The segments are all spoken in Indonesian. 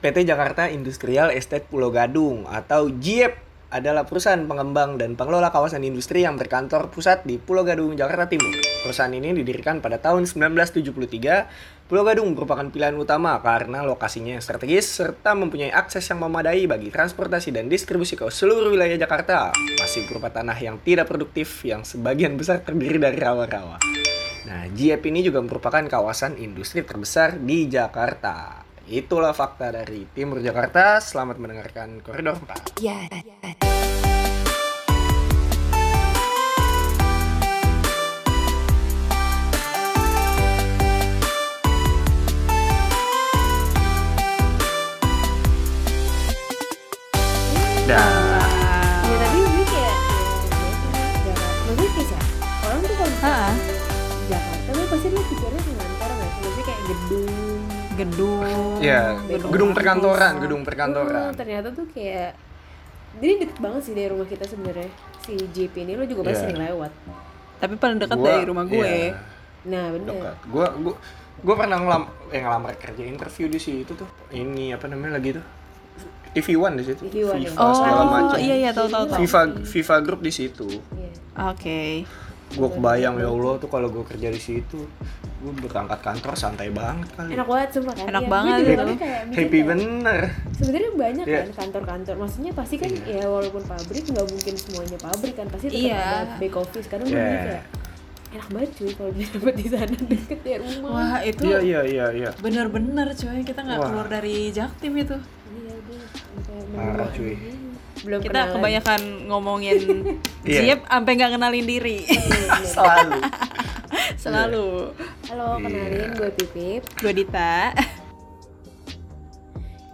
PT Jakarta Industrial Estate Pulau Gadung atau JIEP adalah perusahaan pengembang dan pengelola kawasan industri yang berkantor pusat di Pulau Gadung, Jakarta Timur. Perusahaan ini didirikan pada tahun 1973. Pulau Gadung merupakan pilihan utama karena lokasinya yang strategis serta mempunyai akses yang memadai bagi transportasi dan distribusi ke seluruh wilayah Jakarta. Masih berupa tanah yang tidak produktif yang sebagian besar terdiri dari rawa-rawa. Nah, JIEP ini juga merupakan kawasan industri terbesar di Jakarta. Itulah fakta dari Timur Jakarta. Selamat mendengarkan Koridor 4. Ya. Dah. Gedung. Ya, Gedung gedung perkantoran, gedung perkantoran. Hmm, ternyata tuh kayak jadi deket banget sih dari rumah kita sebenarnya si JP ini lo juga pasti Iya. sering lewat. Tapi paling dekat Gua- dari rumah gue. iya, Nah bener. dekat. Gua gua gua pernah ngelam eh, ngelamar kerja interview di situ tuh. Ini apa namanya lagi tuh? TV One di situ. TV One, FIFA ya. segala Oh, macam. iya iya tahu tahu tahu. FIFA FIFA Group di situ. Iya. Oke. Gue kebayang ya Allah tuh kalau gue kerja di situ, gue berangkat kantor santai banget kali. Enak banget sumpah kan. Enak Iya, banget gue juga itu. tadi kayak Happy kayak, bener. Sebenarnya banyak Iya. kan kantor-kantor. Maksudnya pasti kan ya walaupun pabrik nggak mungkin semuanya pabrik kan pasti tetap Iya. ada back office. Kadang gue Iya. mikir kayak enak banget cuy kalau bisa dapet di sana deket dari rumah. Wah itu Iya iya iya iya. bener-bener cuy kita nggak keluar dari Jaktim itu. Iya sampai Parah, cuy. Belum Kita kenalan. kebanyakan ngomongin Iya. Jiep sampai nggak kenalin diri. Selalu. Selalu. Halo, kenalin Iya. gue Pipip. Gue Dita.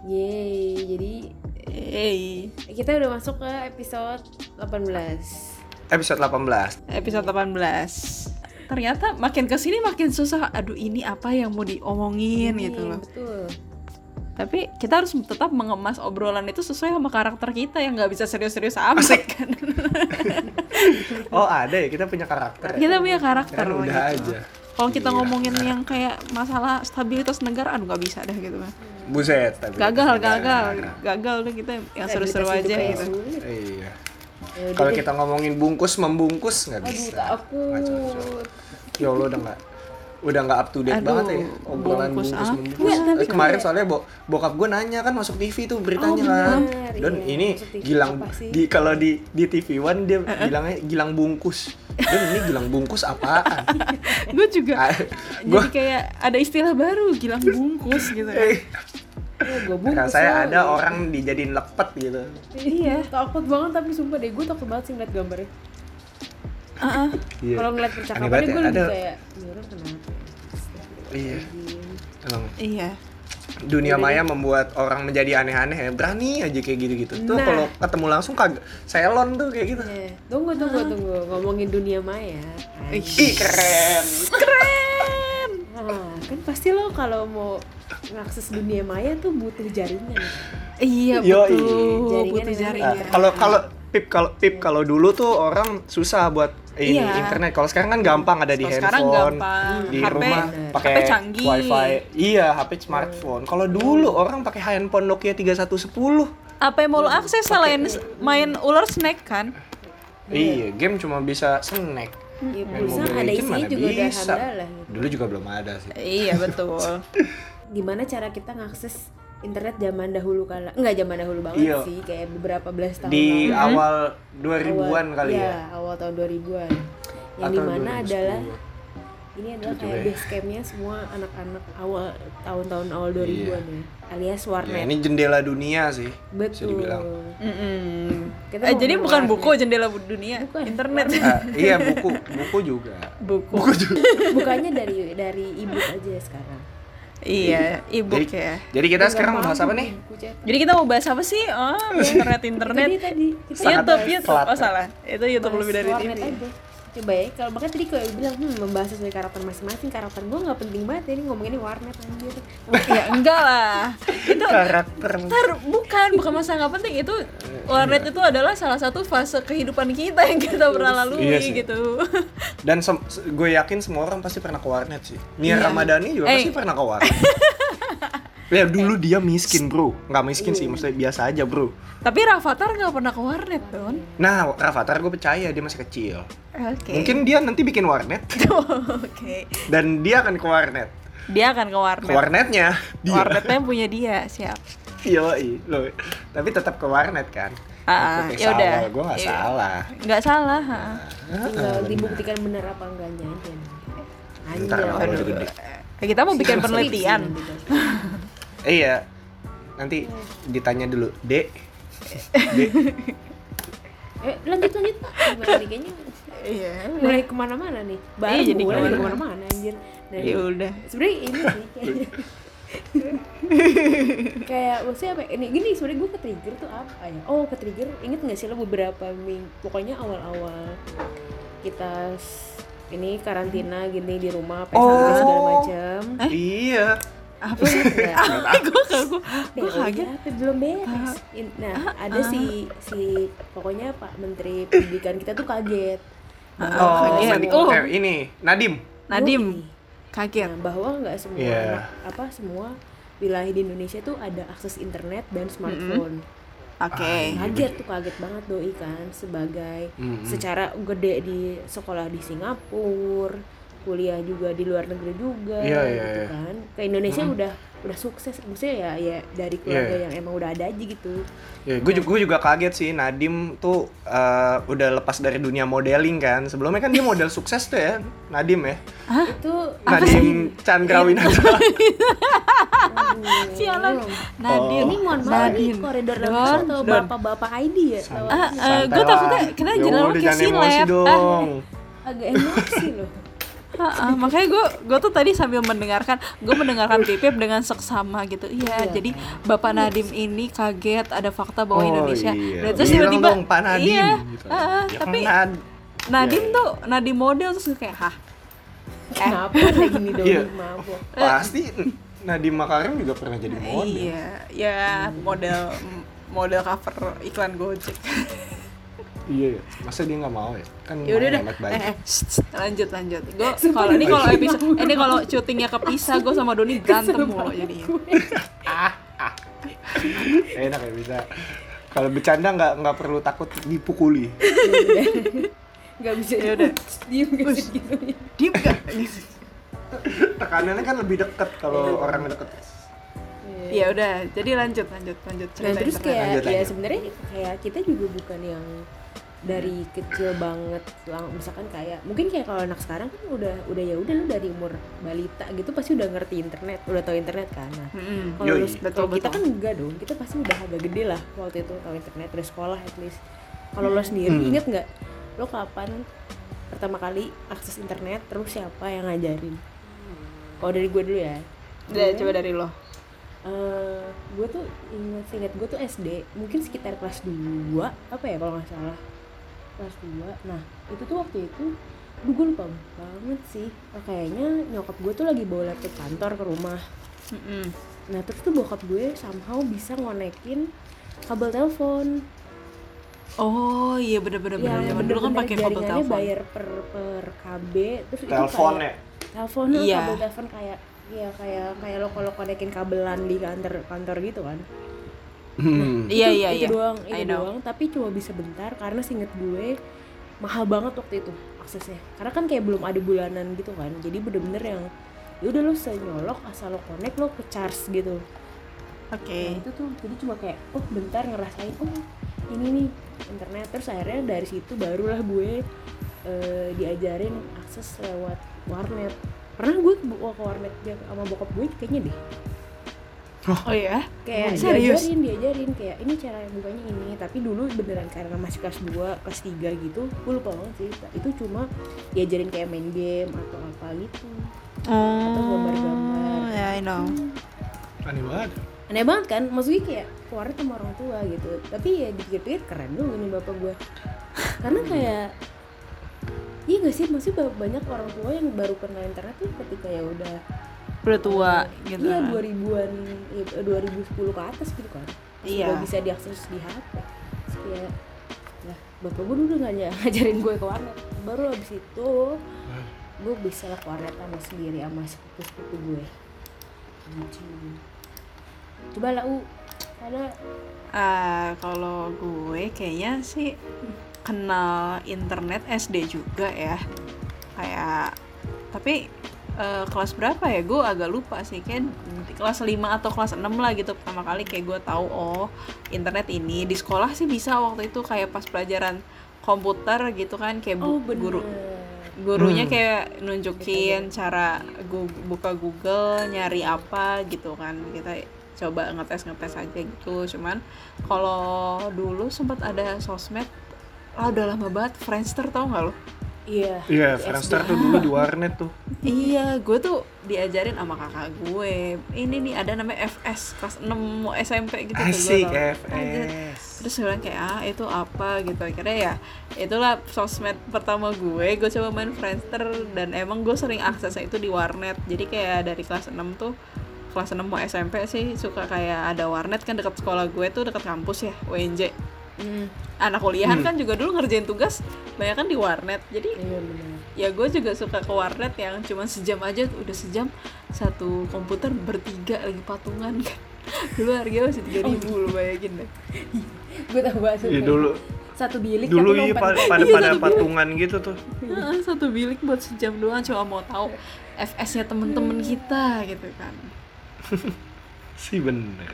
Yeay, jadi Hey. kita udah masuk ke episode 18. Episode 18. Episode 18. Ternyata makin ke sini makin susah. Aduh ini apa yang mau diomongin gitu Iya, loh. Betul. Tapi kita harus tetap mengemas obrolan itu sesuai sama karakter kita yang nggak bisa serius-serius amat kan. Oh ada ya kita punya karakter. ya? kita punya karakter Kan udah gitu. aja. Kalau kita Iya. ngomongin yang kayak masalah stabilitas negara, aduh nggak bisa dah gitu kan. Buset. tapi- Gagal, gagal, gagal tuh kita yang seru-seru aja gitu. Iya. Ya Kalau deh. kita ngomongin bungkus membungkus nggak bisa. cocok. Ya Allah udah nggak udah nggak up to date Aduh, banget ya obrolan bungkus bungkus, apa? tapi Eh, kemarin kayak- soalnya bo bokap gue nanya kan masuk TV tuh beritanya Oh, kan. Dan iya. ini Gilang apa di kalau di di TV One dia bilangnya Gilang bungkus. Dan ini Gilang bungkus apaan? Gue juga Ah, gua jadi kayak ada istilah baru, gilang bungkus gitu kan. Ya, gue bungkus rasanya lah, ada gitu. orang dijadiin lepet gitu. Iya, takut banget tapi sumpah deh gue takut banget sih ngeliat gambarnya. Ah, ah. Iya. Kalau ngeliat percakapannya banget gue ya, lebih ada- kayak, ini orang kenapa? Ya?" Iya. Emang Iya. dunia maya membuat orang menjadi aneh-aneh ya. Berani aja kayak gitu-gitu. Tuh Nah. kalau ketemu langsung kagak selon tuh kayak gitu. Iya. Tunggu, tunggu, tunggu. Ngomongin dunia maya. Ih, Ih keren. keren. Nah, kan pasti lo kalau mau ngakses dunia maya tuh butuh jaringan. Iya Yoi. betul, Jaringan butuh yang- Nah, jaringan. kalau kalau pip kalau pip kalau dulu tuh orang susah buat ini Iya. internet. Kalau sekarang kan gampang ada di sekarang handphone, gampang. di HP rumah pakai wifi. Iya, HP smartphone. Kalau dulu orang pakai handphone Nokia 3110. Apa yang mau lo akses selain main ular snake kan? Iya, game cuma bisa snack. Ya, Main Mobile ada isinya mana juga udah bisa. handalah gitu. Dulu juga belum ada sih. Iya betul. Gimana cara kita ngakses internet zaman dahulu kala? Enggak zaman dahulu banget Iya. sih, kayak beberapa belas tahun Di lalu. awal 2000-an Awal- kali iya, ya. awal tahun 2000-an. Yang Atau di mana 2010. adalah ini adalah Gitu kayak deh. base campnya semua anak-anak awal tahun-tahun awal 2000-an ya. Alias Ya, warnet. ini jendela dunia sih. Bisa Betul. Mm-mm. Kita Eh, jadi bukan warnet. buku jendela dunia, Bukan. internet. Ah, iya, buku, buku juga. buku. Bukannya dari dari ebook aja sekarang. Iya, ebook Jadi, ya. jadi kita Nggak sekarang paham bahas apa nih? Jadi kita mau bahas apa sih? Oh, internet internet. Tadi tadi YouTube, YouTube. Oh salah. Itu YouTube lebih dari TV. Coba ya, kalau makanya tadi kalau bilang hmm, membahas sesuai karakter masing-masing, karakter gue nggak penting banget ya, ini ngomonginnya warnet anjir. ya enggak lah. Itu Karakter. Ntar, bukan, bukan masalah nggak penting itu warnet itu adalah salah satu fase kehidupan kita yang kita pernah lalui Iya sih. gitu. Dan gue yakin semua orang pasti pernah ke warnet sih. Nia Iya. Ramadhani juga Eh. pasti pernah ke warnet. Ya dulu dia miskin bro, nggak miskin sih, maksudnya biasa aja bro. Tapi Rafathar nggak pernah ke warnet Don. Nah, Rafathar gue percaya dia masih kecil. Oke. Mungkin dia nanti bikin warnet Oke. dan dia akan ke warnet. Dia akan ke warnet. Ke warnetnya dia. Warnetnya punya dia, siap. Iya, loh. Tapi tetap ke warnet kan. Ah, Oke, ya udah. gue nggak Iya. salah. Nggak salah. ha. tinggal dibuktikan bener apa enggaknya aja Ntar. Eh, Kita mau bikin penelitian. Eh, iya. Nanti ditanya dulu, Dek. Dek. Eh, lanjut lanjut Pak. Gimana nih kayaknya Iya. mulai ke mana-mana nih. Baru Iya, jadi mulai ke mana-mana. ke mana-mana anjir. Dan Ya udah. sebenarnya ini sih kayak kayak maksudnya apa ya, ini gini sebenarnya gue ke trigger tuh apa ya oh ke trigger inget nggak sih lo beberapa minggu pokoknya awal-awal kita ini karantina gini di rumah PSBB Oh. segala macam Iya. Apa nggak? Gue gue gue Eh, kaget. apa, belum beres. Nah, ada si si pokoknya Pak Menteri Pendidikan kita tuh kaget. Bahwa Oh, kaget. nanti- Oh. eh, ini Nadim. Nadim kaget. Nah, bahwa nggak semua Iya. anak- apa semua wilayah di Indonesia tuh ada akses internet dan smartphone. Oke. Kaget tuh kaget banget doi kan sebagai Mm-mm. secara gede di sekolah di Singapura, kuliah juga di luar negeri juga Iya, iya, gitu iya. kan. Ke Indonesia udah udah sukses maksudnya ya ya dari keluarga Iya. yang emang udah ada aja gitu. Ya, gue juga, juga kaget sih Nadim tuh eh, udah lepas dari dunia modeling kan. Sebelumnya kan dia model sukses tuh ya, Nadim ya. Itu Nadim Chandrawinata. Sialan. Oh. Nadim. ini mohon maaf nih Nadim. koridor lapas atau bapak-bapak ID ya? Eh, Santai gue takutnya kita emosi silep. dong. agak emosi loh. Ah, ah, makanya gue gue tuh tadi sambil mendengarkan gue mendengarkan Pipip dengan seksama gitu iya Iya. jadi bapak Nadim ini kaget ada fakta bahwa Oh, Indonesia iya. dan terus tiba-tiba dong, Pak Nadim, iya gitu. ah, Ya, tapi kan Nad- Nadim Iya, iya. tuh Nadim model terus kayak hah Kenapa kayak gini dong? Iya. Ya. Pasti Nadim Makarim juga pernah jadi model. iya ya model model cover iklan Gojek Iya, masa dia nggak mau ya? Kan ya udah eh, eh, shh, shh, lanjut lanjut. Gue kalau ini kalau episode ini kalau syutingnya kepisah gue sama Doni berantem mulu jadinya. Enak ya bisa. Kalau bercanda nggak nggak perlu takut dipukuli. Gak bisa Ya udah. diem gak gitu diem. Gak Tekanannya kan lebih deket kalau orang deket. ya udah jadi lanjut lanjut lanjut Nah cerita terus kayak Lanjut, ya sebenarnya kayak kita juga bukan yang dari kecil banget lang misalkan kayak mungkin kayak kalau anak sekarang kan udah udah ya udah lu dari umur balita gitu pasti udah ngerti internet udah tahu internet kan. Nah Mm-mm. kalau kita Betul, kan enggak dong kita pasti udah agak gede lah waktu itu tahu internet udah sekolah at least. Kalau lo sendiri Hmm. inget nggak lo kapan pertama kali akses internet terus siapa yang ngajarin? Kalau dari gue dulu ya. Udah, coba dari lo. Eh gue tuh inget inget gue tuh SD mungkin sekitar kelas 2 apa ya kalau nggak salah kelas 2 nah itu tuh waktu itu Duh, gue lupa banget sih. Eh, kayaknya nyokap gue tuh lagi bawa laptop kantor ke rumah. Mm-mm. nah terus tuh bokap gue somehow bisa ngonekin kabel telepon. Oh iya bener-bener bener yang zaman dulu kan pakai kabel jaringannya telepon. bayar per per KB terus Telepon ya. telepon Iya. kabel telepon kayak ya kayak kayak lo kalau konekin kabelan di kantor kantor gitu kan Hmm. iya Itu- iya itu iya. doang I itu know. doang. Tapi cuma bisa bentar karena singet gue mahal banget waktu itu aksesnya. Karena kan kayak belum ada bulanan gitu kan. Jadi bener-bener yang ya udah lo senyolok asal lo connect lo ke charge gitu. Oke. Nah, itu tuh jadi cuma kayak oh bentar ngerasain oh ini nih internet. Terus akhirnya dari situ barulah gue eh, diajarin akses lewat warnet. Pernah gue ke, ke warnet sama bokap gue kayaknya deh oh ya kayak Serius? diajarin diajarin kayak ini cara bukanya ini. Tapi dulu beneran karena masih kelas 2 kelas 3 gitu gue lupa banget sih. Itu cuma diajarin kayak main game atau apa gitu. Atau gambar-gambar. ya I know. Aneh banget. aneh banget kan? Maksudnya kayak keluar sama orang tua gitu. Tapi ya dipikir-pikir keren dulu nih bapak gue karena kayak iya gak sih? Maksudnya ba- banyak orang tua yang baru kenal internet tuh ketika ya udah udah tua gitu iya kan. 2000-an ya, 2010 ke atas gitu kan Iya. udah bisa diakses di HP kayak lah bapak gue dulu nggak ngajarin gue ke warnet baru abis itu gue bisa ke warnet sama sendiri sama sepupu-sepupu gue gitu coba lah u ada Ah, kalau gue kayaknya sih kenal internet SD juga ya. Kayak tapi eh, kelas berapa ya? Gue agak lupa sih. Kayak di kelas 5 atau kelas 6 lah gitu pertama kali kayak gue tahu oh internet ini di sekolah sih bisa waktu itu kayak pas pelajaran komputer gitu kan kayak bu- oh bener guru gurunya Hmm. kayak nunjukin cara gu- buka Google nyari apa gitu kan kita coba ngetes ngetes aja gitu cuman kalau dulu sempat ada sosmed ah udah lama banget Friendster tau nggak lo iya. Iya, Friendster tuh dulu di warnet tuh. iya gue tuh diajarin sama kakak gue. Ini nih ada namanya FS kelas 6 mau SMP gitu tuh gue Asik. FS. terus gue bilang kayak ah itu apa? Gitu. Akhirnya ya itulah sosmed pertama gue. Gue coba main Friendster dan emang gue sering aksesnya itu di warnet. Jadi kayak dari kelas 6 tuh kelas 6 mau SMP sih suka kayak ada warnet kan dekat sekolah gue tuh dekat kampus ya UNJ Hmm, anak kuliahan Hmm. kan juga dulu ngerjain tugas banyak kan di warnet. Jadi iya bener. ya gue juga suka ke warnet yang cuma sejam aja. Udah sejam satu komputer bertiga lagi patungan. Kan dulu harganya masih tiga ribu lo bayangin deh. Gue tau banget Iya dulu satu bilik dulu iya pada pada, gitu. pada patungan gitu tuh. Heeh, satu bilik buat sejam doang cuma mau tahu FS-nya temen-temen kita gitu kan. Sih bener.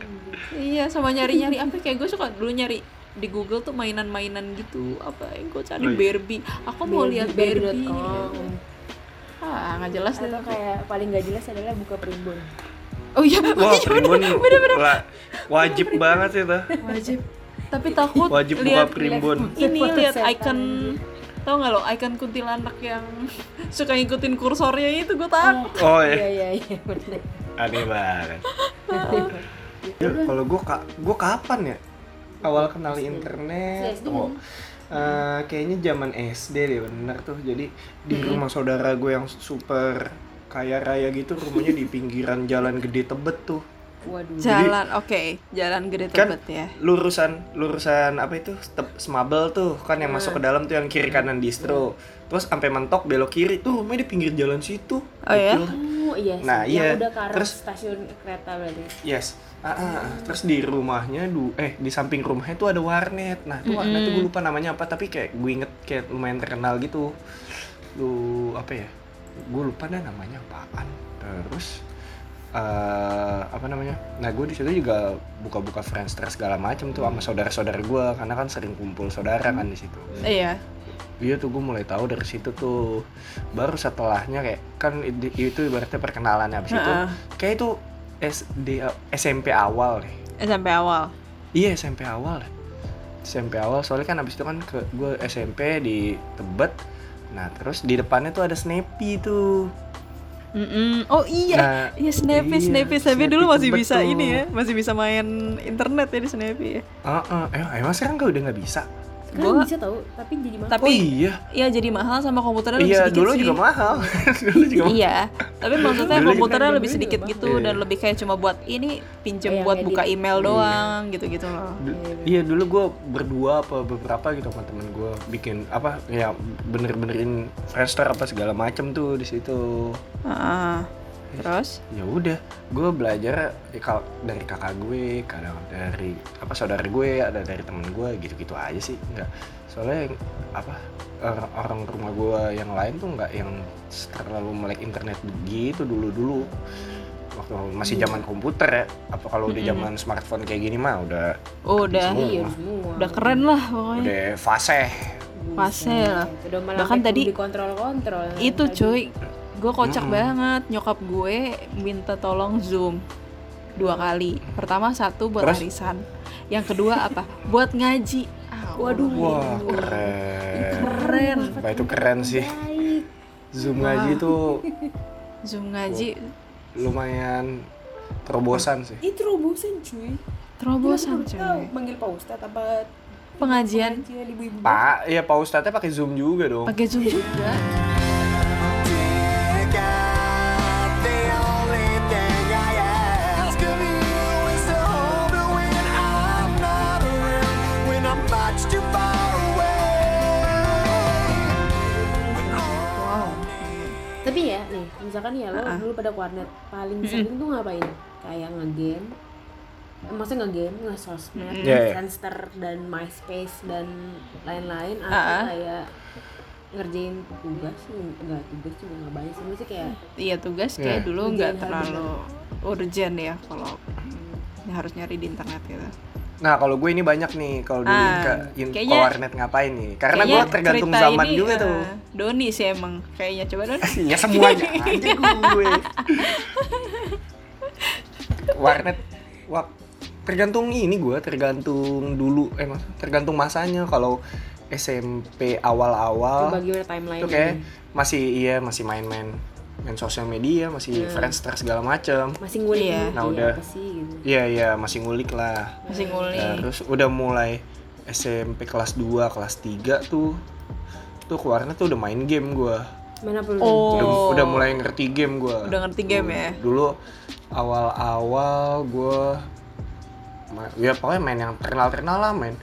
iya sama nyari-nyari. Apa kayak gue suka dulu nyari di Google tuh mainan-mainan gitu. Apa yang gue cari? Oh, iya. Barbie. Aku mau lihat Barbie, Barbie.com. ah nggak jelas deh. atau kayak paling gak jelas adalah buka primbon. Oh iya Wah, primbon la- wajib banget itu. wajib. Tapi takut Wajib buka lihat primbon. ini lihat icon. Tau nggak lo icon kuntilanak yang suka ngikutin kursornya itu? Gue takut. Oh iya. Ya, iya iya bener. Aneh banget. Ya, kalau gue ka gue kapan ya awal kenal internet? SD Oh, eh, kayaknya zaman SD deh bener tuh. Jadi di rumah saudara gue yang super kaya raya gitu, rumahnya di pinggiran jalan gede Tebet tuh. waduh jalan oke jalan gede Kan- tebet ya lurusan lurusan apa itu step smabel tuh kan yang masuk ke dalam tuh yang kiri kanan distro terus sampai mentok belok kiri tuh rumahnya di pinggir jalan situ Oh, ya? Betul. oh iya Nah, yang iya. udah ke arah Terus- stasiun kereta berarti yes Ah, ah, ah. terus di rumahnya du eh di samping rumahnya tuh ada warnet. Nah tuh warnet tuh gue lupa namanya apa tapi kayak gue inget kayak lumayan terkenal gitu. Lu apa ya gue lupa dah namanya apaan. Terus eh apa namanya nah gue di situ juga buka-buka Friendster segala macem tuh sama saudara-saudara gue karena kan sering kumpul saudara kan di situ. Iya. Iya tuh gue mulai tahu dari situ tuh. Baru setelahnya kayak kan itu ibaratnya perkenalan habis itu Heeh. kayak itu SD SMP awal deh. SMP awal? Iya SMP awal deh. SMP awal soalnya kan habis itu kan ke gue SMP di Tebet. Nah terus di depannya tuh ada Snappy tuh. Mm-mm. oh iya. Nah, iya Snappy iya, Snappy Snappy dulu masih bisa tuh. ini ya masih bisa main internet ya di Snappy ya. Heeh, eh, emang sekarang gak udah nggak bisa sekarang Gua- bisa tahu tapi jadi mahal Tapi- oh iya iya jadi mahal sama komputernya lebih iya sedikit dulu sih juga mahal dulu juga mahal iya tapi maksudnya Dulu komputernya lebih dulu sedikit juga gitu Iya. dan lebih kayak cuma buat ini pinjem Kayak buat ngedit. buka email Iya. doang gitu-gitu loh Du- Iya dulu gue berdua apa beberapa gitu sama temen gue bikin apa ya bener-benerin Friendster apa segala macem tuh di situ. Heeh. Terus Ya udah, gue belajar ya, kal- dari kakak gue, kadang dari apa saudara gue, ada dari temen gue gitu-gitu aja sih. Nggak soalnya yang, apa orang, orang rumah gue yang lain tuh nggak yang terlalu melek internet begitu dulu-dulu. Waktu masih zaman komputer ya, apa kalau udah zaman smartphone kayak gini mah udah udah Semua. iya semua udah keren lah pokoknya udah fase. Fase lah. Bahkan tadi- kudu dikontrol-kontrol itu Tadi. cuy gue kocak Mm-mm. banget nyokap gue minta tolong zoom dua kali pertama satu buat Terus? arisan yang kedua apa buat ngaji Ah, Waduh. Wah keren. keren Wah itu keren sih. baik Zoom Wah. ngaji tuh zoom ngaji lumayan terobosan sih. itu terobosan cuy terobosan cuy manggil pak ustadz apa pengajian pengajian ibu-ibu Pak, ya Pak Ustadznya pakai Zoom juga dong. pakai zoom juga misalkan ya lo Ah. dulu pada warnet paling sering tuh ngapain kayak ngegame maksudnya nge-game, nge-sosmed, Iya, iya. Friendster dan MySpace dan lain-lain atau Ah, ah. kayak ngerjain tugas sih enggak tugas juga nggak banyak sih maksudnya kayak Iya tugas kayak dulu Urgent nggak terlalu urgent ya kalau mm, harus nyari di internet gitu. Nah kalau gue ini banyak nih kalau dulu Ah, ke, in, kayaknya- warnet ngapain nih? Karena gue tergantung zaman ini, juga eh, tuh. Doni sih emang kayaknya coba Don. Ya semuanya aja gue. warnet, wah tergantung ini gue, tergantung dulu, emang tergantung masanya. Kalau SMP awal-awal coba gimana timeline itu kayak masih iya masih main-main main sosial media, masih Friendster segala macem. masih ngulik Iya. ngulik Nah, iya, udah. gitu Iya iya masih ngulik lah. Masih ngulik. Terus udah mulai SMP kelas 2, kelas 3 tuh tuh ke warnet tuh udah main game gua. main apa lu Oh. Udah, udah mulai ngerti game gua. Udah ngerti game ya? Dulu awal-awal gua ma- ya pokoknya main yang terkenal-terkenal lah main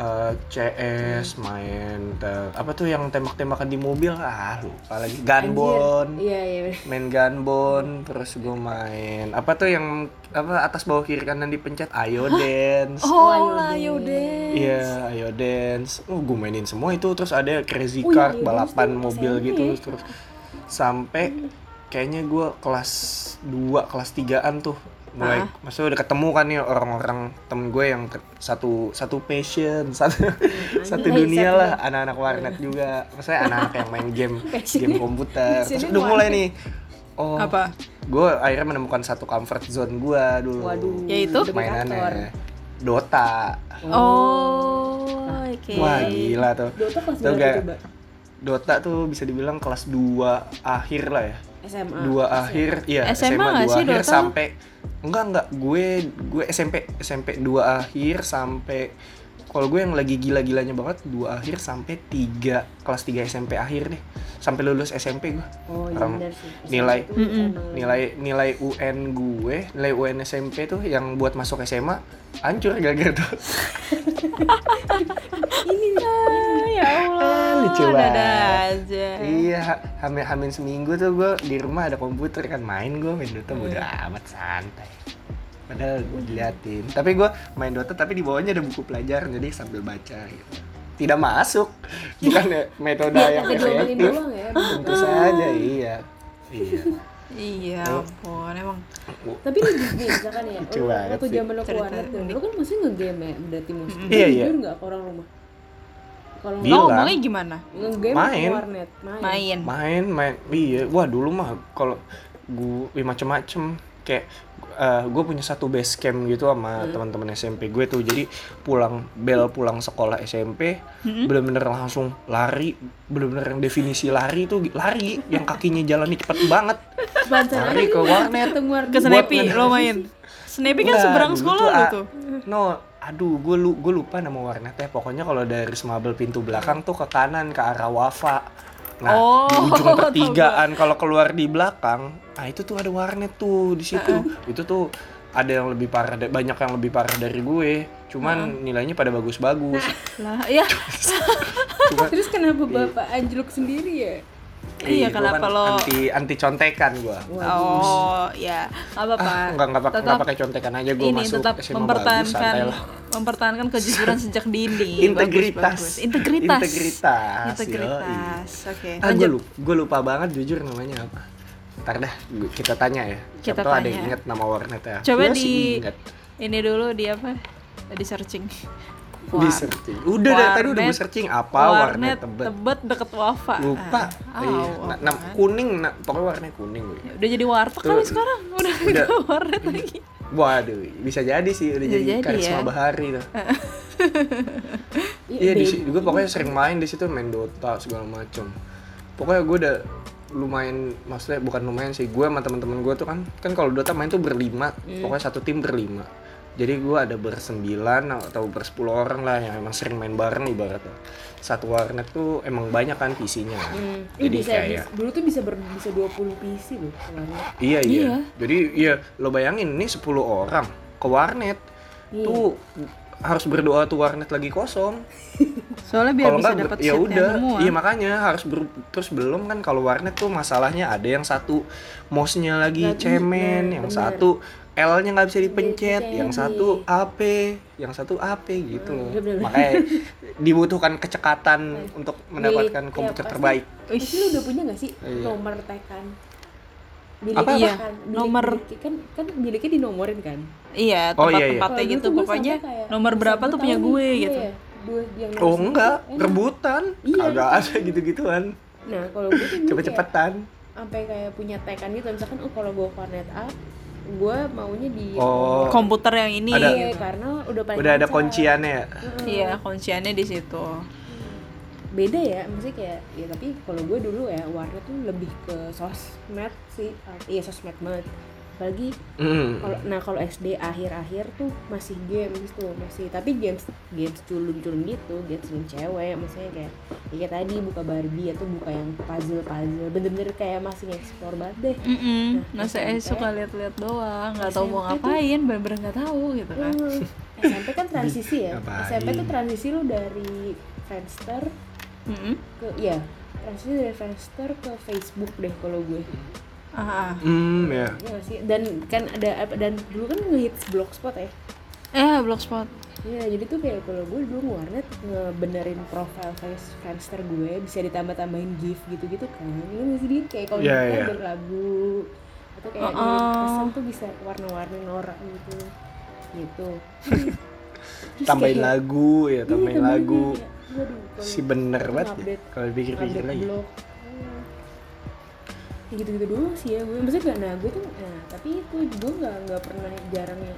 eh, CS, main te- apa tuh yang tembak-tembakan di mobil? Ah lupa lagi. Gunbon. iya iya main gunbon terus gue main apa tuh yang apa atas bawah kiri kanan dipencet? Ayo dance. Oh, lah yaudah. iya ayo dance. Oh gue mainin semua itu terus ada crazy Oh, iya, Ayo Dance balapan mobil gitu terus sampai kayaknya gue kelas 2 kelas 3an tuh mulai Ah. maksudnya udah ketemu kan nih orang-orang temen gue yang ke- satu satu passion satu satu Anjay, dunia satu lah. anak-anak warnet juga. Maksudnya anak-anak yang main game game komputer. Terus passionnya udah mulai nih. Oh Apa? gue akhirnya menemukan satu comfort zone gue dulu. Waduh. Yaitu? Mainannya. Dota. Oh, oke. wah gila tuh. Dota kelas Tuh, berapa gak- coba? Dota tuh bisa dibilang kelas 2 akhir lah ya SMA dua akhir iya SMA SMA, dua sih akhir Dota? sampai enggak enggak gue gue SMP SMP dua akhir sampai kalau gue yang lagi gila-gilanya banget dua akhir sampai tiga kelas 3 SMP akhir deh. Sampai lulus SMP gue. Oh iya sih. nilai- nilai nilai UN gue nilai UN SMP tuh yang buat masuk SMA hancur gara-gara tuh. Ah, ya Allah. lucu ada banget. aja. iya hamil hamil seminggu tuh gue di rumah ada komputer kan main gue main Dota udah amat santai padahal gue diliatin. Tapi gue main Dota tapi di bawahnya ada buku pelajaran jadi sambil baca gitu. Tidak masuk. Bukan ya metode yang Sampai diomelin efektif ya tentu saja iya. Iya. Iya, ampun, emang. Tapi lu nih misalkan ya Lucu lu, banget waktu zaman lo Cerita keluar tuh unik. lu kan masih nge-game ya berarti mus Iya, iya. jujur nggak ke orang rumah? Kalau ngomongnya gimana? nge-game Main. warnet main, Main. main main. Iya wah dulu mah kalau gue macem-macem. Kayak gue punya satu base camp gitu sama teman-teman SMP gue tuh jadi pulang bel pulang sekolah SMP bener-bener langsung lari bener-bener yang definisi lari tuh lari yang kakinya jalannya cepet banget Bancar lari ke warnet Ke Snappy lo main. Snappy kan seberang sekolah tuh, lo tuh. No, aduh, gue lu, gue lupa nama warnetnya. Pokoknya kalau dari Smabel pintu belakang tuh ke kanan ke arah Wafa. Nah, Oh, di ujung pertigaan kalau keluar di belakang, nah itu tuh ada warnet tuh di situ. Itu tuh ada yang lebih parah, banyak yang lebih parah dari gue. Cuman nilainya pada bagus-bagus. Lah, ya. Terus kenapa bapak anjlok sendiri ya Iya, gua kenapa kan lo- anti anti contekan gue. Oh, ya. Gak apa-apa. Ah, enggak enggak pakai pakai contekan aja gue ini masuk tetap SMA bagus, mempertahankan lah. mempertahankan kejujuran sejak dini. integritas Bagus, bagus. Integritas. integritas Integritas. Oke. ah gue lupa, gue lupa banget jujur namanya apa ntar dah gua- kita tanya ya Kita Siapa tahu ada yang tanya. inget nama warnet ya Coba Gua di ini dulu di apa? Di searching. Di searching udah dari tadi udah gue warnet- searching apa warnet, tebet deket Wafa. lupa Ah, iya. oh, Nah, nah, kuning nah, pokoknya warnanya kuning gue Udah jadi warteg kali sekarang. Udah Udah. warnet lagi. waduh bisa jadi sih udah Bisa jadi, jadi karisma ya. bahari tuh iya di situ gue pokoknya sering main di situ main Dota segala macem pokoknya gue udah lumayan maksudnya bukan lumayan sih gue sama teman-teman gue tuh kan kan kalau Dota main tuh berlima pokoknya satu tim berlima jadi gue ada bersembilan atau bersepuluh orang lah yang emang sering main bareng ibaratnya satu warnet tuh emang banyak kan PC-nya Hmm. Jadi bisa, kayak bisa- dulu tuh bisa ber, bisa 20 PC loh warnet. Iya, iya Iya. Jadi iya lo bayangin ini 10 orang ke warnet Iya. tuh harus berdoa tuh warnet lagi kosong. Soalnya biar Kalau bisa dapat ya udah. semua. Iya makanya harus ber, terus belum kan kalau warnet tuh masalahnya ada yang satu mouse-nya lagi Lagi, cemen, nah, yang bener. satu L-nya nggak bisa dipencet, Dipencet, yang iya. satu AP, yang satu AP gitu loh. bener, bener. Makanya dibutuhkan kecekatan untuk mendapatkan Milik- komputer ya, terbaik. Pasti lu udah punya gak sih Iya. nomor tekan? Apa, apa? kan, bilik- Nomor- bilik- kan kan biliknya dinomorin kan. Iya, Oh, iya, iya. tempat-tempatnya Kalau gitu pokoknya kayak, nomor berapa tuh punya gue iya gitu. ya, dua yang Oh enggak, enak. rebutan. Iya. Kagak ada gitu-gituan. Nah kalau gue tuh Cepet-cepetan. sampai kayak punya tekan gitu misalkan oh kalau gue warnet A gue maunya di Oh. Komputer yang ini Ada. Iya, gitu. karena udah paling Udah ada lancar. kunciannya ya. Heeh. Iya, kunciannya di situ. beda ya maksudnya kayak ya tapi kalau gue dulu ya warnet tuh lebih ke sosmed sih iya sosmed banget apalagi Hmm. kalau nah kalau SD akhir-akhir tuh masih games tuh masih tapi games games culun-culun gitu games culun cewek maksudnya kayak ya kayak tadi buka Barbie atau buka yang puzzle puzzle bener-bener kayak masih nge-explore banget deh Mm-mm. Nah, Nah, saya SMP. suka lihat-lihat doang, nggak tahu mau ngapain, bener-bener nggak tahu gitu kan. Hmm. SMP kan transisi ya Ngapain? SMP tuh transisi lu dari Friendster Mm-mm. ke ya transisi dari Friendster ke Facebook deh kalau gue Ah, ah. Hmm, ya. ya sih dan kan ada dan dulu kan ngehits blogspot ya Eh, blogspot. Iya, jadi tuh kayak kalau gue dulu warnet ngebenerin profile face Friendster gue bisa ditambah-tambahin gif gitu-gitu kan. Ini masih di kayak kalau Iya, yeah, iya. berlagu atau kayak Uh-uh. di pesan tuh bisa warna-warni norak gitu. Gitu. Terus Tambahin kayak- lagu ya, Iya, tambahin lagu. kayak, waduh, Si bener banget ya. Kalau dipikir-pikir update lagi. blog. Gitu-gitu doang sih ya gue maksudnya gak, nah gue tuh nah tapi itu gue nggak nggak pernah jarang ya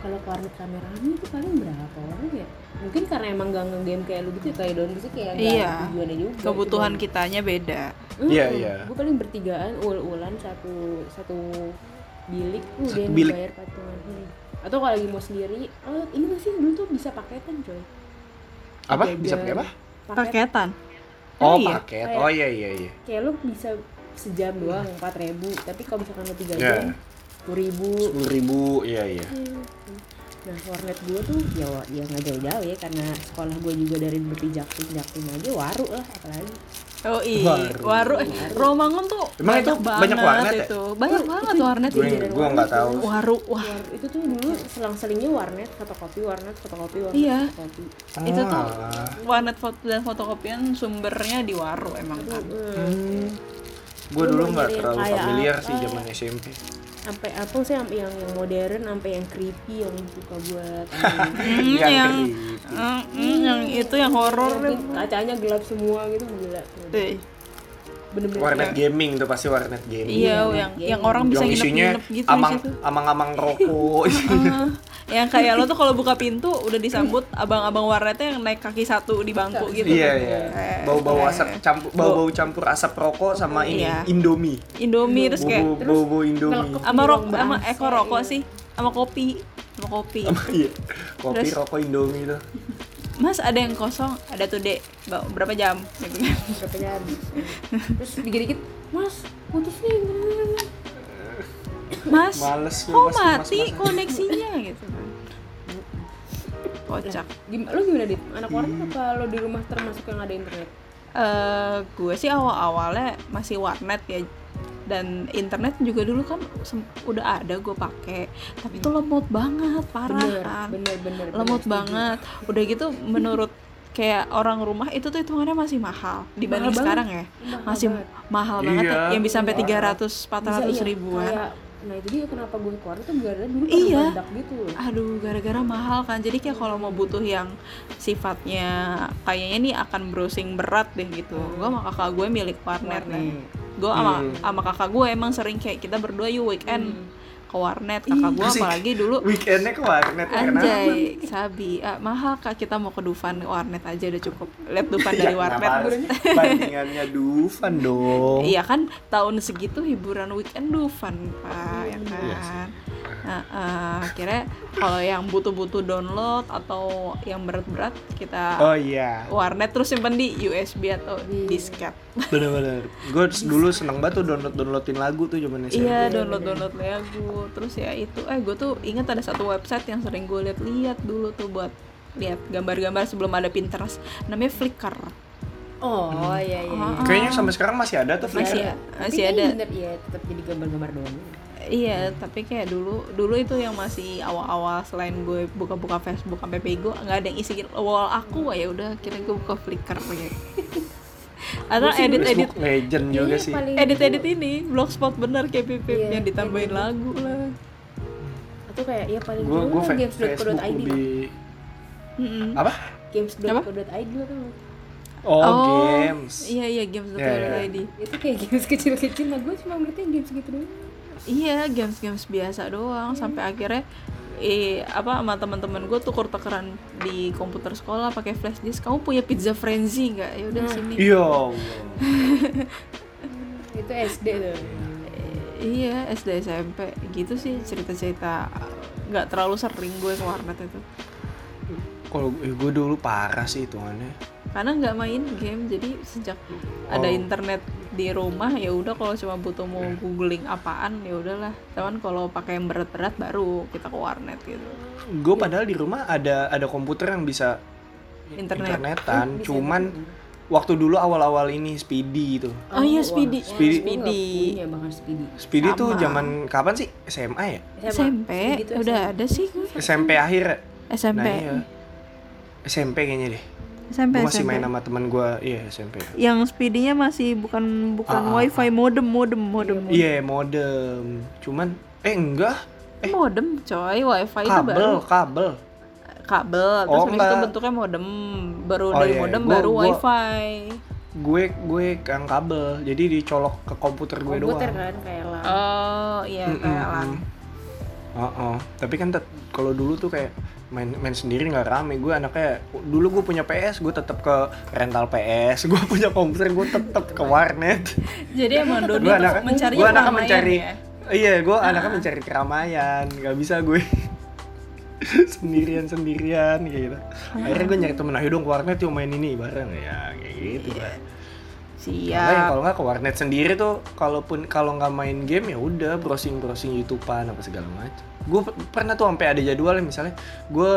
kalau ke warnet rame-rame itu paling berapa orang ya mungkin karena emang gak ngegame kayak lu gitu ya, kayak don gitu kayak Iya. ada tujuannya juga Kebutuhan Cuma- kitanya beda. Iya, iya. gue paling bertigaan ul-ulan satu satu bilik udah Satu yang bilik. bayar patungan Hmm. atau kalau lagi mau sendiri oh ini masih dulu tuh bisa paketan coy Apa? Bisa pakai apa? paket Paketan. Oh, iya. paket. Kayak- Oh iya iya iya. kayak lu bisa sejam doang empat ribu tapi kalau misalkan lu tiga Ya. jam sepuluh ribu Sepuluh ribu, iya iya. nah warnet gue tuh ya ya nggak jauh-jauh ya karena sekolah gue juga dari Beti Jaktim Jaktim aja waru lah apalagi Oh iya, Waru. waru. Romangun tuh Emang banyak itu banget banyak warnet ya? itu. Banyak banget warnet Gue itu. gue nggak tahu. Waru, wah. War- itu tuh dulu selang-selingnya warnet fotokopi warnet fotokopi warnet Iya. fotokopi Itu tuh Ah. warnet foto dan fotokopian sumbernya di waru emang kan. Hmm. Gue Lu dulu nggak yang terlalu kayak familiar apa? sih zaman SMP. sampai apa sih yang yang, yang modern sampai yang creepy yang suka buat Yang yang creepy. Hmm, hmm, yang itu yang horor kacanya gelap semua gitu gila bener-bener Warnet gaming tuh pasti warnet gaming. Iya, yang yang orang bisa yang nginep-nginep gitu di amang situ. amang-amang rokok. yang kayak lo tuh kalau buka pintu udah disambut abang-abang warnetnya yang naik kaki satu di bangku gitu. Iya kan. iya. Eh, Bau-bau eh, asap campur bau-bau campur asap rokok sama ini Iya. Indomie. Indomie terus kayak Bau bau Indomie. sama rok sama ekor rokok iya. sih sama kopi sama kopi Iya. Kopi Terus- rokok Indomie tuh. mas ada yang kosong ada tuh dek berapa jam gitu kan berapa jam terus dikit-dikit mas putus nih mas Males kok mas, mati mas, mas. koneksinya gitu kocak. Gim- lu gimana dit? Anak warnet apa lo di rumah termasuk yang ada internet? Eh gue sih awal-awalnya masih warnet ya. Dan internet juga dulu kan udah ada gue pakai. Tapi itu lemot banget parah bener kan. bener bener lemot bener, setuju. banget. Udah gitu menurut kayak orang rumah itu tuh hitungannya masih mahal dibanding banget. sekarang ya. Mahal masih banget. mahal banget ya, Iya, yang bisa sampai parah. 300 400 Bisa, iya, ribuan. Kayak nah itu dia kenapa gue keluar tuh gara-gara dulu kan Iya. gitu loh. Aduh gara-gara mahal kan. Jadi kayak kalau mau butuh yang sifatnya kayaknya nih akan browsing berat deh gitu. Gue sama kakak gue milik warnet nih. Gue sama Hmm. sama kakak gue emang sering kayak kita berdua yuk weekend ke warnet kakak gue apalagi dulu Weekendnya ke warnet kenapa? Anjay, sabi, ah, mahal kak kita mau ke Dufan warnet aja udah cukup. Lihat Dufan Ya, dari warnet. kenapa harus bandingannya Dufan dong. Iya kan tahun segitu hiburan weekend Dufan pak, ya Iya kan. Nah, eh, akhirnya kalau yang butuh-butuh download atau yang berat-berat kita Oh iya. warnet terus simpen di USB atau disket. Bener-bener. Gue dulu seneng banget tuh download downloadin lagu tuh zaman SMP. Iya download download lagu terus ya itu eh gue tuh ingat ada satu website yang sering gue lihat-lihat dulu tuh buat lihat gambar-gambar sebelum ada Pinterest namanya Flickr oh iya iya, iya. Ah, Kayaknya sampai sekarang masih ada tuh masih Flickr. ya masih kayaknya ada bener, iya tetap jadi gambar-gambar doang Iya, tapi kayak dulu dulu itu yang masih awal-awal selain gue buka-buka Facebook sampai Pego nggak ada yang isi wall aku ya udah kira gue buka Flickr gitu. Atau edit-edit Facebook Legend juga Kayaknya sih. paling- edit-edit ini blogspot bener kayak pipip Iya, yang ditambahin kayak lagu lah. atau kayak ya paling Gue dulu gue kan games.co.id Facebook lebih Mm-mm. apa? games.co.id lo kan Oh, games. Iya iya games Iya, iya. ID. itu kayak games kecil-kecil nah gue cuma ngerti games gitu doang Iya games-games biasa doang. Sampai akhirnya eh apa sama teman-teman gue tuker tukeran di komputer sekolah pakai flash disk. Kamu punya pizza frenzy nggak? Ya udah sini. Iya. Allah. itu SD tuh. Iya SD SMP gitu sih cerita-cerita. Nggak terlalu sering gue ke warnet itu. Kalau eh, gue dulu parah sih hitungannya. Karena nggak main game jadi sejak ada Oh. internet di rumah ya udah kalau cuma butuh mau googling apaan ya udahlah cuman kalau pakai yang berat-berat baru kita ke warnet gitu Gue padahal di rumah ada ada komputer yang bisa Internet. internetan, Bisa cuman waktu dulu awal-awal ini Speedy itu. Oh iya, wah, Speedy. wah, Speedy. punya banget Speedy Speedy tuh zaman kapan sih? SMA ya? SMP Speedy tuh udah SMA. ada sih gue SMP akhir. ya? SMP Nah, iya. SMP kayaknya deh. SMP Gue masih SMP. main sama teman gue, iya SMP. yang speedinya masih bukan bukan Ah, ah, wifi modem modem modem modem. Iya, modem. Cuman eh enggak, eh modem coy wifi itu kabel, baru kabel. kabel terus Oh, habis itu bentuknya modem baru Oh, dari iya. modem Gua- baru gua- wifi Gue gue yang kabel. Jadi dicolok ke komputer gue komputer doang. kan kayak lah oh iya Mm-mm. kayak LAN Oh, oh. tapi kan kalau dulu tuh kayak main main sendiri nggak rame. Gue anaknya dulu gue punya PS, gue tetap ke rental PS. Gue punya komputer, gue tetap ke warnet. jadi emang Doni gue anak mencari gue anaknya keramaian mencari ya? iya gue anaknya mencari keramaian. Nggak bisa gue sendirian sendirian gitu. Akhirnya gue nyari temen ayo dong ke warnet yuk main ini bareng. Ya kayak gitu kan Makanya siap. Kalau nggak ke warnet sendiri tuh kalaupun kalau nggak main game ya udah browsing browsing YouTubean apa segala macam gue pernah tuh sampai ada jadwalnya misalnya gue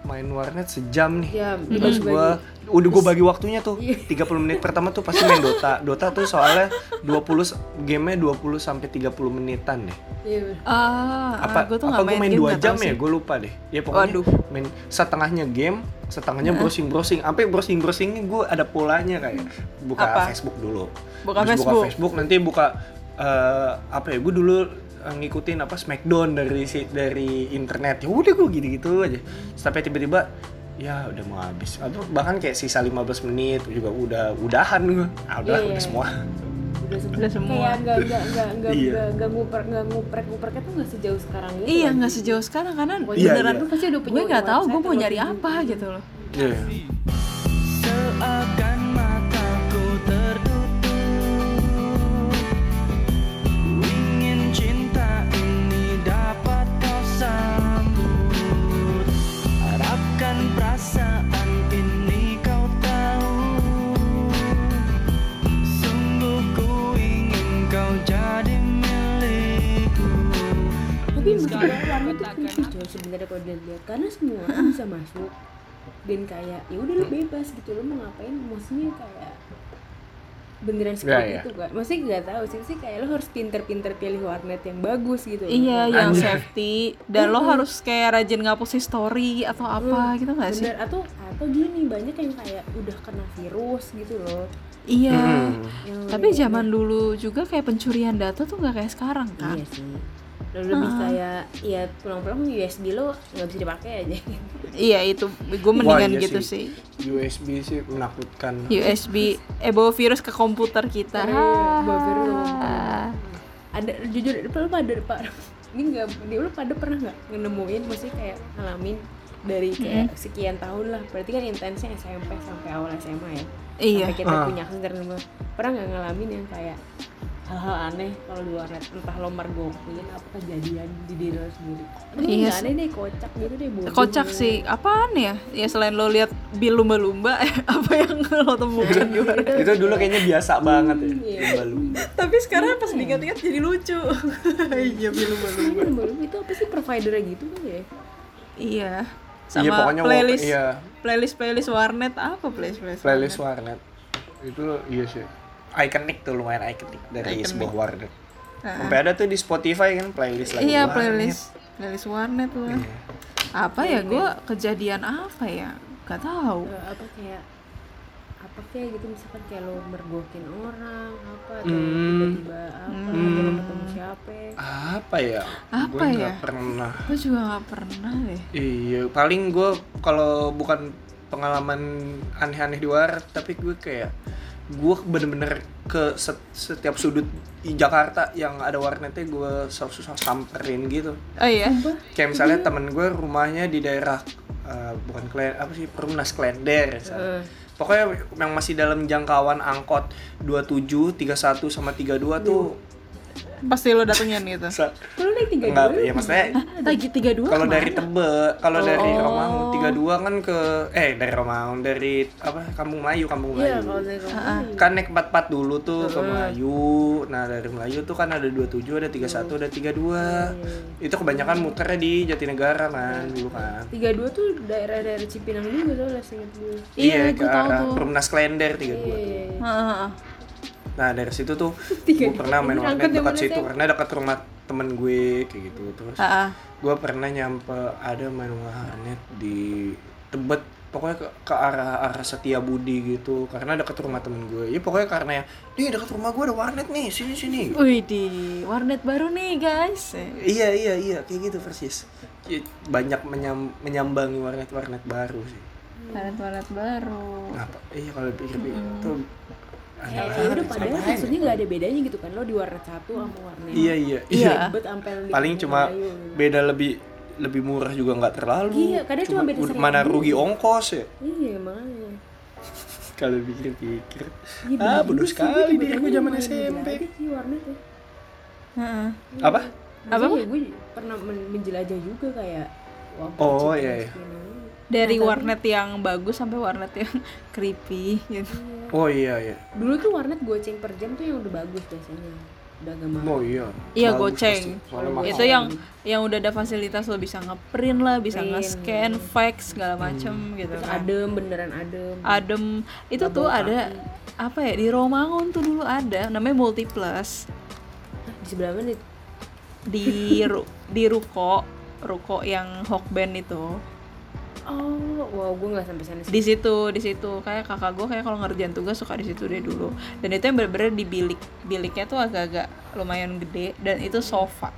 main warnet sejam nih ya terus gue udah gue bagi waktunya tuh Iya. 30 menit pertama tuh pasti main Dota Dota tuh soalnya 20 gamenya 20 sampai 30 menitan deh Iya, bener. ah apa gue tuh apa nggak gue main, dua jam ya gue lupa deh ya pokoknya Waduh. main setengahnya game setengahnya browsing browsing sampai browsing browsingnya gue ada polanya kayak buka Apa? Facebook dulu Buka Terus Facebook. buka Facebook nanti buka eh, apa ya gue dulu ngikutin apa Smackdown dari si dari internet ya udah gue gitu gitu aja sampai tiba-tiba ya udah mau habis atau bahkan kayak sisa 15 menit juga udah udahan gue ah udah Iya, udah iya. semua udah semua, Udah semua. kayak nggak nggak nggak nggak Iya. nggak nggak nguper nggak nguprek ngupreknya tuh nggak sejauh sekarang gitu iya nggak sejauh sekarang karena Iya, beneran iya. lu pasti udah punya gue nggak tahu gue mau nyari apa gitu loh Iya. Tapi menurut gue warna tuh kritis coy sebenarnya kalau dilihat. Karena semua orang bisa masuk dan kayak ya udah lu bebas gitu. Lu mau ngapain? Maksudnya kayak beneran seperti Ya, ya. itu kan maksudnya nggak tahu sih sih kayak lo harus pinter-pinter pilih warnet yang bagus gitu. Iya, yang Anjay. safety dan lo harus kayak rajin ngapus story atau apa gitu nggak sih? bener atau atau gini banyak yang kayak udah kena virus gitu loh Iya. Hmm. Tapi zaman dulu juga kayak pencurian data tuh nggak kayak sekarang kan? iya sih lo lebih kayak ya pulang-pulang USB lo nggak bisa dipakai aja Iya itu, gue mendingan iya gitu sih. USB sih menakutkan USB, eh bawa virus ke komputer kita. Iya, bawa virus Ah. ada jujur lu pada pak ini nggak lu pada pernah nggak nemuin maksudnya kayak ngalamin dari kayak sekian tahun lah berarti kan intensnya SMP sampai awal SMA ya Iya. sampai kita Ah. punya akses pernah nggak ngalamin yang kayak hal-hal aneh kalau di warnet entah lo mergokin apa kejadian di diri lo sendiri Iya aneh deh kocak gitu deh bodoh Kocak sih, apaan ya? Ya selain lo lihat bil lumba-lumba, apa yang lo temukan di warnet? itu dulu kayaknya biasa banget ya Iya. lumba-lumba Tapi sekarang pas diingat-ingat jadi lucu. Iya bil lumba-lumba. Kan baru itu apa sih providernya gitu kan ya Iya. Iya, Sama pokoknya playlist, iya. playlist playlist warnet apa playlist playlist? playlist warnet itu iya sih ikonik tuh lumayan ikonik dari Ikonik. sebuah warnet Sampai ada tuh di Spotify kan playlist lagu iya warnet. playlist playlist warnet tuh Iya. apa ya gue kejadian apa ya gak tahu Eh, apa kayak apa kayak gitu misalkan kayak lo mergokin orang apa atau Hmm. tiba-tiba apa atau lo ketemu siapa Apa ya? Apa Gue nggak ya? pernah. gue juga nggak pernah deh Iya, paling gue kalau bukan pengalaman aneh-aneh di luar, tapi gue kayak gue bener-bener ke set- setiap sudut di Jakarta yang ada warnetnya gue susah samperin gitu. oh iya Kayak misalnya temen gue rumahnya di daerah eh, bukan Klen, apa sih Perumnas Klender. misalnya. Pokoknya yang masih dalam jangkauan angkot 27, 31 sama 32 tuh pasti lo datengin gitu sa- lo naik tiga enggak dua ya maksudnya lagi tiga dua kalau dari Tebe, kalau dari Oh. Romangun 32 kan ke eh dari Romangun dari apa Kampung Melayu, Kampung iya Melayu. kalau dari kamu Kan naik 44 dulu tuh ke Melayu. Nah, dari Melayu tuh kan ada 27, ada 31, ada 32. Itu kebanyakan muternya di Jatinegara kan dulu kan. tiga dua tuh daerah-daerah Cipinang juga soalnya seingat gue Iya, ke arah tuh. Perumnas Klender 32 tuh. Nah, dari situ tuh Tiga gue pernah main warnet dekat situ. Karena dekat rumah temen gue kayak gitu. Terus gue pernah nyampe ada main warnet di Tebet. Pokoknya ke, ke arah arah Setia Budi gitu. Karena dekat rumah temen gue. Ya pokoknya karena ya nih dekat rumah gue ada warnet nih sini sini. Wih di warnet baru nih guys. iya iya iya. Kayak gitu persis. Ya, banyak menyam, menyambangi warnet warnet baru sih. Warnet warnet baru. iya kalau pikir-pikir itu aneh Ya, ya udah padahal ngapain ya? maksudnya nggak ada bedanya gitu kan lo di warnet satu sama warnet iya iya. Iya. paling cuma gitu. beda lebih lebih murah juga nggak terlalu. Iya, kadang cuma beda udah seribu. mana rugi ongkos ya? Iya makanya. Kalau pikir-pikir Iya, ah bener bodoh juga sih, sekali diriku gue zaman SMP sih warnet ya. Apa? Apa gue pernah men- menjelajah juga kayak wah, Oh, iya, iya. Dari Nah, tapi- warnet yang bagus sampai warnet yang creepy gitu. oh iya iya. Dulu tuh warnet goceng per jam tuh yang udah bagus biasanya. Udah agak mahal. Oh iya. Iya goceng. Itu yang yang udah ada fasilitas lo bisa ngeprint lah, bisa nge-scan, fax segala macem gitu Terus kan. adem beneran adem. Adem. Itu Nggak tuh ada apa ya di Romangun tuh dulu ada namanya Multiplus. Di sebelah mana di ru- di ruko ruko yang Hokben itu oh wow gue nggak sampai sana di situ di situ. Kayak kakak gue kayak kalau ngerjain tugas suka di situ deh dulu. Dan itu yang bener-bener di bilik. Biliknya tuh agak-agak lumayan gede. Dan itu sofa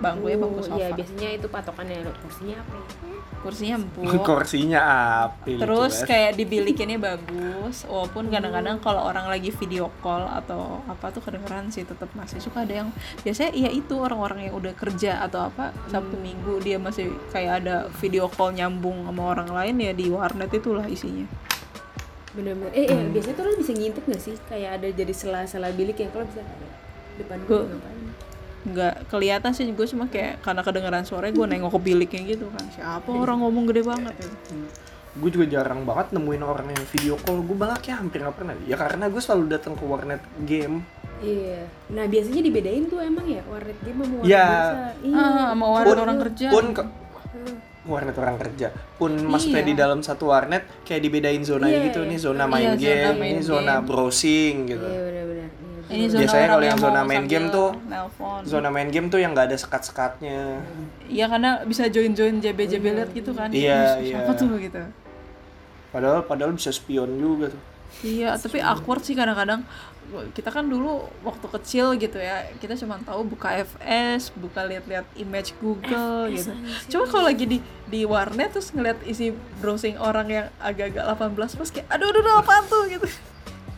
bangkunya bangku Oh, sofa. iya biasanya itu patokannya lo kursinya apa ya? kursinya empuk. Kursinya api terus kan. kayak dibilikinnya bagus walaupun kadang-kadang kalau orang lagi video call atau apa tuh kedengeran sih tetap masih suka. Ada yang biasanya iya itu orang-orang yang udah kerja atau apa sabtu minggu dia masih kayak ada video call nyambung sama orang lain ya di warnet itulah isinya. Bener-bener. Eh, eh Hmm. biasanya tuh lo bisa ngintip gak sih? Kayak ada jadi sela-sela bilik yang kalau bisa depan gue nggak kelihatan sih gue cuma kayak karena kedengeran suaranya gue nengok ke biliknya gitu kan. Siapa orang ngomong gede banget ya? Gue juga jarang banget nemuin orang yang video call. Gue malah kayak hampir nggak pernah. Ya karena gue selalu datang ke warnet game. Iya. Nah biasanya dibedain tuh emang ya warnet game sama warnet Ya. biasa. Iya. Ah, sama warnet orang kerja. pun ke warnet orang kerja. Pun maksudnya Iya. di dalam satu warnet kayak dibedain zona Iya, gitu. Iya. nih zona Iya, main zona game main ini zona game. browsing gitu. Iya benar-benar. iya. Ini zona Biasanya kalau yang zona main game tuh, nelpon zona main game tuh yang nggak ada sekat-sekatnya Iya karena bisa join-join JB-JB liat gitu kan. Iya, iya. Siapa tuh gitu. padahal padahal bisa spion juga tuh Iya, tapi awkward sih kadang-kadang. Kita kan dulu waktu kecil gitu ya, kita cuma tahu buka FS, buka lihat-lihat image Google gitu. Cuma kalau lagi di di warnet terus ngeliat isi browsing orang yang agak-agak 18 plus kayak aduh aduh, aduh apaan tuh gitu.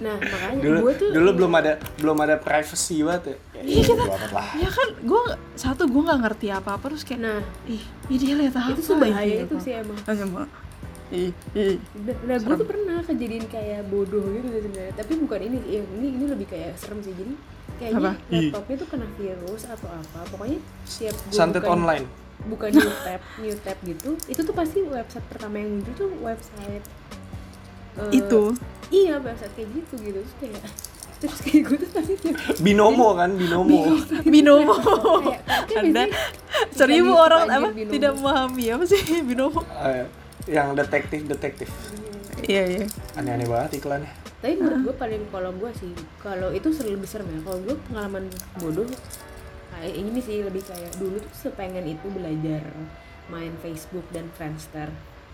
Nah makanya dulu gue tuh dulu belum ada belum ada privacy banget ya iya kita lah Ya kan gue satu gue nggak ngerti apa-apa terus kayak nah ih, ih dia lihat apa itu sebahaya gitu. itu sih emang Hanya mau, ih, ih. Nah, nah gue tuh pernah kejadian kayak bodoh gitu sebenarnya. Tapi bukan ini, sih. Ini ini lebih kayak serem sih. Jadi kayaknya Apa? laptopnya tuh kena virus atau apa. Pokoknya siap gue santet buka, online buka new tab, new tab gitu. Itu tuh pasti website pertama yang muncul tuh website eh, Itu. Iya website kayak gitu gitu. Terus kayak terus kayak gue tuh tiap binomo kan binomo. Binomo. Kayak kan anda. biasanya seribu iklan orang apa? binomo. tidak memahami apa sih binomo? Eh, yang detektif detektif. Iya iya. Aneh-aneh banget iklannya. Tapi menurut gue paling kalau gue sih kalau itu lebih serem ya kalau gue pengalaman bodoh eh, ini sih lebih kayak dulu tuh sepengen itu belajar main Facebook dan Friendster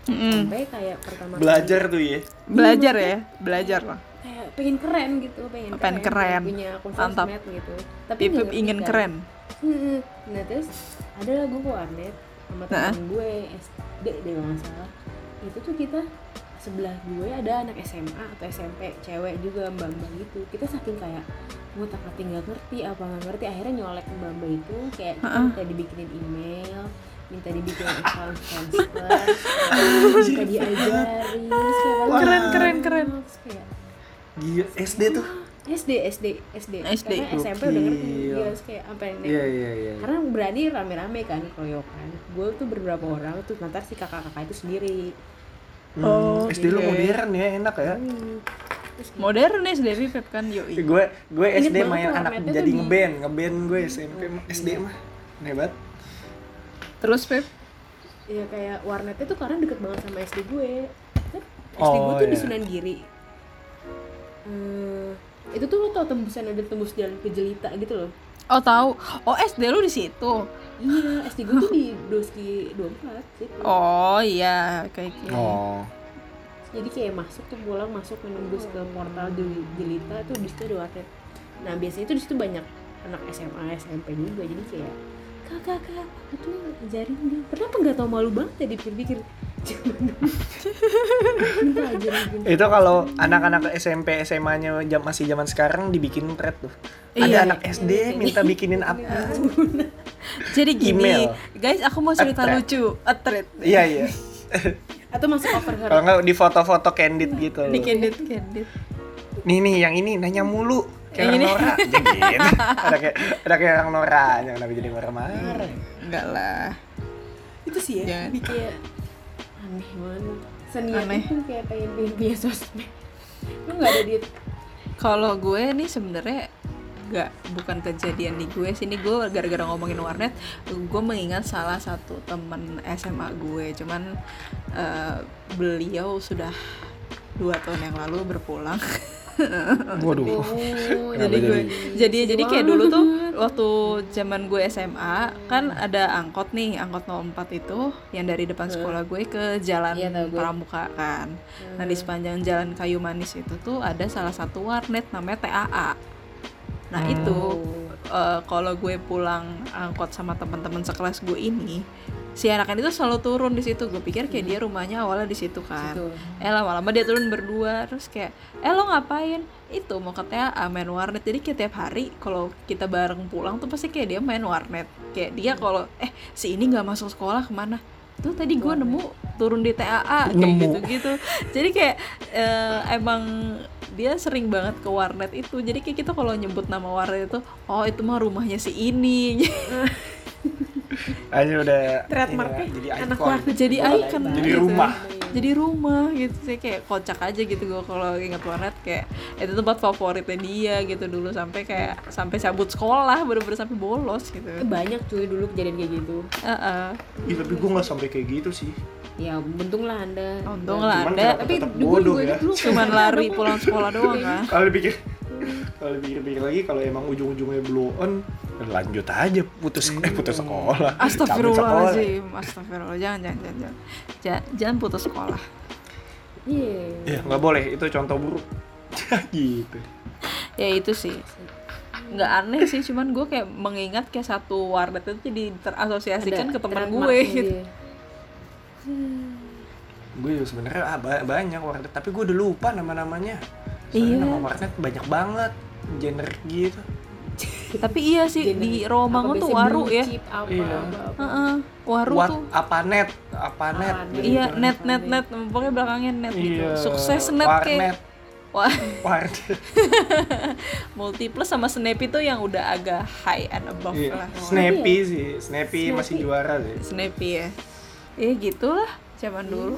Mm-mm. sampai kayak pertama Belajar kali tuh ya. Belajar ya, belajar lah. kayak pengen keren gitu pengen, Pengen keren. punya akun Mantap. sosmed gitu tapi Ipip nggak ngerti ingin kan. keren. Nah terus ada lah gue ke warnet sama Nah. temen gue SD deh kalau nggak salah itu tuh kita sebelah gue ada anak SMA atau SMP cewek juga mbak mbak gitu kita saking kayak gue tak ngerti nggak ngerti apa nggak ngerti akhirnya nyolek mbak mbak itu kayak kita Ha-ha. minta dibikinin email minta dibikinin account transfer minta diajarin Wah. Keren, keren, keren. Gila, SD tuh. SD SD SD SD. karena SMP udah ngerti dia terus kayak sampai naik Iya, iya, iya. karena berani rame-rame kan keroyokan gue tuh beberapa orang tuh nanti si kakak-kakak itu sendiri Hmm, Oh, SD lu iya. modern ya, enak ya. Hmm. Modern nih dari Pip kan yoi. Gue gue SD main anak jadi ngeband, ngeband gue SMP mah- SD mah. Hebat. Terus Pip, ya kayak warnetnya tuh karena deket banget sama SD gue kan SD Oh, gue tuh di iya. Sunan Giri Eh, itu tuh lo tau tembusan ada tembus jalan ke Jelita gitu loh oh tahu. Oh SD lu di situ. iya SD gue tuh di Doski 24 sih Oh iya, kayak gitu. Oh. jadi kayak masuk tuh pulang masuk menembus ke portal Jel- Jelita tuh di situ ada warnet nah biasanya tuh di situ banyak anak SMA SMP juga jadi kayak kakak kakak aku tuh ajarin dia kenapa nggak tau malu banget ya dipikir-pikir. Itu kalau anak-anak SMP SMA-nya jam masih zaman sekarang dibikin thread tuh. Ada Iya. anak SD minta bikinin apa? Jadi gini, Email. guys, aku mau cerita Atret. lucu. Atret. Iya, iya. atau masuk over her Kalau nggak di foto-foto candid gitu. Di candid, candid. Nih nih yang ini nanya mulu. Kayak Yang ini. Nora. Gitu. ada kayak ada kayak orang Nora, jangan kenapa jadi marah-marah. Enggak lah. itu sih ya Jangan. lebih kayak aneh banget Aneh. itu kayak pengen punya sosmed lu nggak ada duit Kalau gue nih sebenarnya nggak bukan kejadian di gue sini gue gara-gara ngomongin warnet gue mengingat salah satu temen SMA gue cuman eh, beliau sudah dua tahun yang lalu berpulang Waduh. oh jadi gue jadi? jadi jadi kayak dulu tuh waktu zaman gue SMA kan ada angkot nih angkot 04 itu yang dari depan sekolah gue ke jalan Iya, gue. Pramuka kan nah di sepanjang jalan kayu manis itu tuh ada salah satu warnet namanya TAA nah itu eh, kalau gue pulang angkot sama teman-teman sekelas gue ini si anak itu selalu turun di situ. Gue pikir kayak dia rumahnya awalnya di situ kan. Situ. eh lama-lama dia turun berdua terus kayak eh lo ngapain? Itu mau ke TAA main warnet. Jadi kayak tiap hari kalau kita bareng pulang tuh pasti kayak dia main warnet. Kayak dia kalau eh si ini nggak masuk sekolah ke mana? Tuh tadi gue nemu turun di TAA kayak Nemu. gitu gitu jadi kayak eh, emang dia sering banget ke warnet itu. Jadi kayak kita kalau nyebut nama warnet itu oh itu mah rumahnya si ini Aja udah Trademarknya jadi anak icon. warnet. jadi Bukan icon icon. Jadi gitu. rumah. jadi rumah gitu sih kayak kocak aja gitu gue kalau inget warnet kayak itu tempat favoritnya dia gitu dulu sampai kayak sampai cabut sekolah bener-bener sampai bolos gitu Eh, banyak cuy dulu kejadian kayak gitu Heeh. Ih, tapi gue nggak sampai kayak gitu sih. ya untung lah anda untung lah kenapa tapi dulu bodoh gue ya. dulu cuman lari pulang sekolah doang kan Kalau dipikir kalau dipikir-pikir lagi kalau emang ujung-ujungnya blow on lanjut aja putus eh, putus sekolah. Astagfirullahaladzim Astagfirullah jangan jangan jangan jangan, Ja- jangan putus sekolah iya Ya nggak boleh itu contoh buruk. gitu. ya itu sih nggak aneh sih cuman gue kayak mengingat kayak satu warnet itu jadi terasosiasikan Ada ke teman gue gitu. Gue juga sebenarnya ah, ba- banyak warnet tapi gue udah lupa nama-namanya. Soalnya Iya. nama warnet banyak banget genre gitu. tapi iya sih di Romangun tuh waru ya apa, Iya. apa, apa. Heeh, waru What tuh apa net? Apa net? Apa gitu. iya Gitu. net net net pokoknya belakangnya net gitu Iya. sukses net warnet. kayak wah multiplus sama snappy tuh yang udah agak high and above Iya. lah Snappy sih, Snappy, masih Snappy. juara sih. snappy ya ya gitulah zaman dulu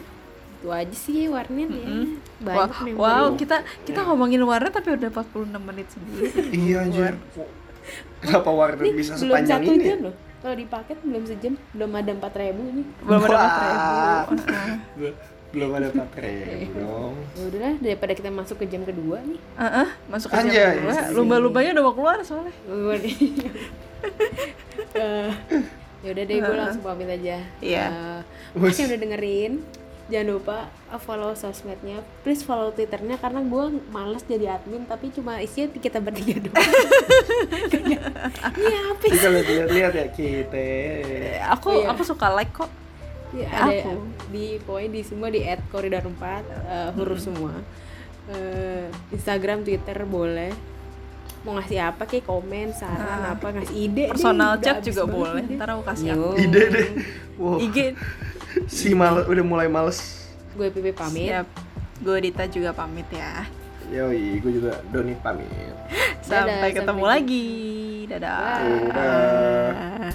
itu aja sih warnet ya. Wah, banyak memori. wow kita kita ngomongin warnet tapi udah 46 menit sendiri. Iya anjir. Kenapa warnet Nih, bisa belum sepanjang satu ini? jam loh. Kalau di paket belum sejam belum ada empat ribu nih belum ada empat ribu. Belum- Belum ada baterai dong. ya udahlah daripada kita masuk ke jam kedua nih. Heeh, masuk ke jam Anjay. kedua. Lumba-lumbanya udah mau keluar soalnya. Eh, ya udah deh gue langsung pamit aja. Iya. Eh, makasih udah dengerin jangan lupa uh, follow sosmednya please follow twitternya karena gue males jadi admin tapi cuma isinya kita bertiga doang iya apa Kita lihat-lihat ya kita. Aku Oh, iya. aku suka like kok. Ya, ada Aku. di pokoknya di semua di at koridor 4 eh, huruf semua Eh, Instagram Twitter boleh mau ngasih apa kayak komen saran apa ngasih ide Personal chat juga boleh. ide. Ntar aku kasih Yo. Ide deh. Wow. IG. Si males udah mulai males. gue Pipi pamit Siap. Gue Dita juga pamit ya. Yoi, gue juga Doni pamit. Sampai Dadah, ketemu sampai lagi. Dadah. Dadah.